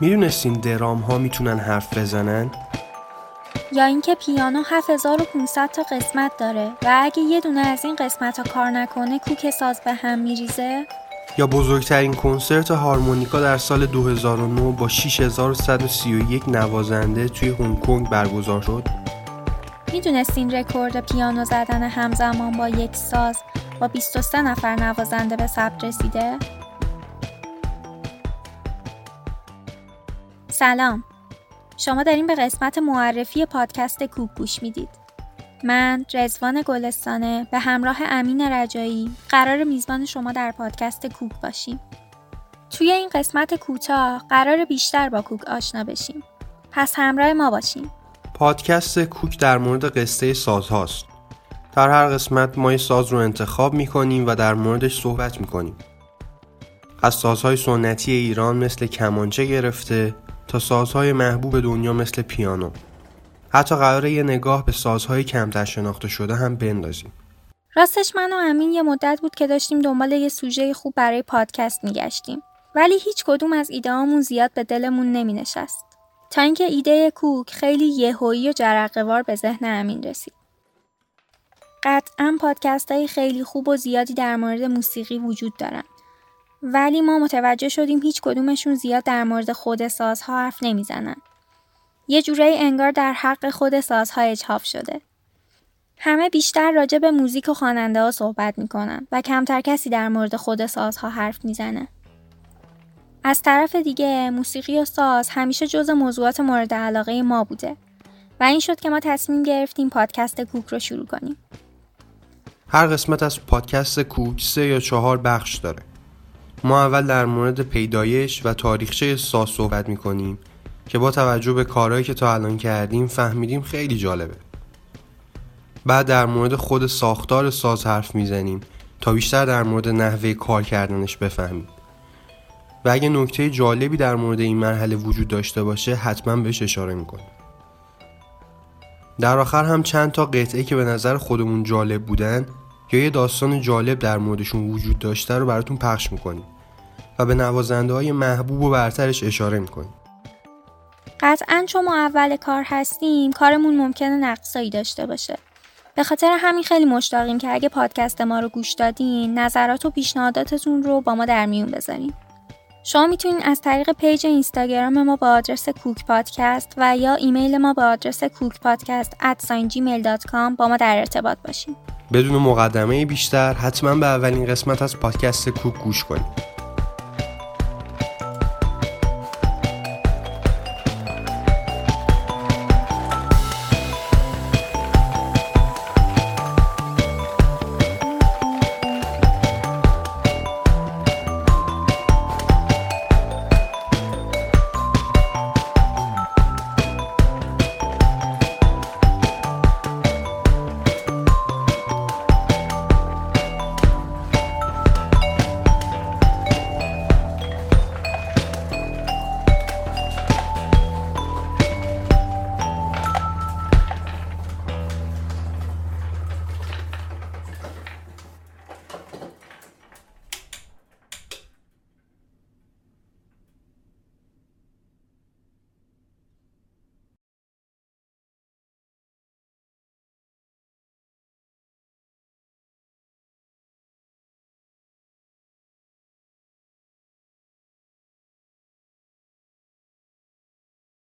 می‌دونستین درام ها می‌تونن حرف بزنن؟ یا اینکه پیانو 7500 تا قسمت داره و اگه یه دونه از این قسمت ها کار نکنه کوک ساز به هم میریزه؟ یا بزرگترین کنسرت هارمونیکا در سال 2009 با 6131 نوازنده توی هنگ کنگ برگزار شد؟ می‌دونستین رکورد پیانو زدن همزمان با یک ساز با 23 نفر نوازنده به ثبت رسیده؟ سلام. شما دارین به قسمت معرفی پادکست کوک گوش می‌دید. من رزوان گلستانه به همراه امین رجایی قرار میزبان شما در پادکست کوک باشیم. توی این قسمت کوتاه قرار بیشتر با کوک آشنا بشیم. پس همراه ما باشیم. پادکست کوک در مورد قصه سازهاست در هر قسمت ما یه ساز رو انتخاب می‌کنیم و در موردش صحبت می‌کنیم. از سازهای سنتی ایران مثل کمانچه گرفته تا سازهای محبوب دنیا مثل پیانو. حتی قراره یه نگاه به سازهای کمتر شناخته شده هم بندازیم. راستش من و امین یه مدت بود که داشتیم دنبال یه سوژه خوب برای پادکست میگشتیم. ولی هیچ کدوم از ایدهامون زیاد به دلمون نمی نشست تا اینکه ایده کوک خیلی یهویی و جرقهوار به ذهن امین رسید. قطعا پادکست های خیلی خوب و زیادی در مورد موسیقی وجود دارن. ولی ما متوجه شدیم هیچ کدومشون زیاد در مورد خود سازها حرف نمی‌زنن. یه جورایی انگار در حق خود سازها اجحاف شده. همه بیشتر راجع به موزیک و خواننده ها صحبت می‌کنن و کمتر کسی در مورد خود سازها حرف می‌زنه. از طرف دیگه موسیقی و ساز همیشه جز موضوعات مورد علاقه ما بوده و این شد که ما تصمیم گرفتیم پادکست کوک رو شروع کنیم. هر قسمت از پادکست کوک سه یا چهار بخش داره. ما اول در مورد پیدایش و تاریخچه ساز صحبت می‌کنیم که با توجه به کارهایی که تا الان کردیم فهمیدیم خیلی جالبه. بعد در مورد خود ساختار ساز حرف می‌زنیم تا بیشتر در مورد نحوه کار کردنش بفهمیم. و اگه نکته جالبی در مورد این مرحله وجود داشته باشه حتما بهش اشاره می‌کنیم. در آخر هم چند تا قطعه که به نظر خودمون جالب بودن یا یه داستان جالب در موردشون وجود داشته رو براتون پخش می‌کنیم و به نوازنده های محبوب و برترش اشاره می‌کنیم. قطعا چون ما اول کار هستیم کارمون ممکنه نقصایی داشته باشه. به خاطر همین خیلی مشتاقیم که اگه پادکست ما رو گوش دادین نظرات و پیشنهاداتتون رو با ما در میون بذارین. شما می‌تونید از طریق پیج اینستاگرام ما با آدرس کوک پادکست و یا ایمیل ما با آدرس کوک پادکست با ما در ارتباط باشین. بدون مقدمه بیشتر حتما به اولین قسمت از پادکست کوک گوش کنید.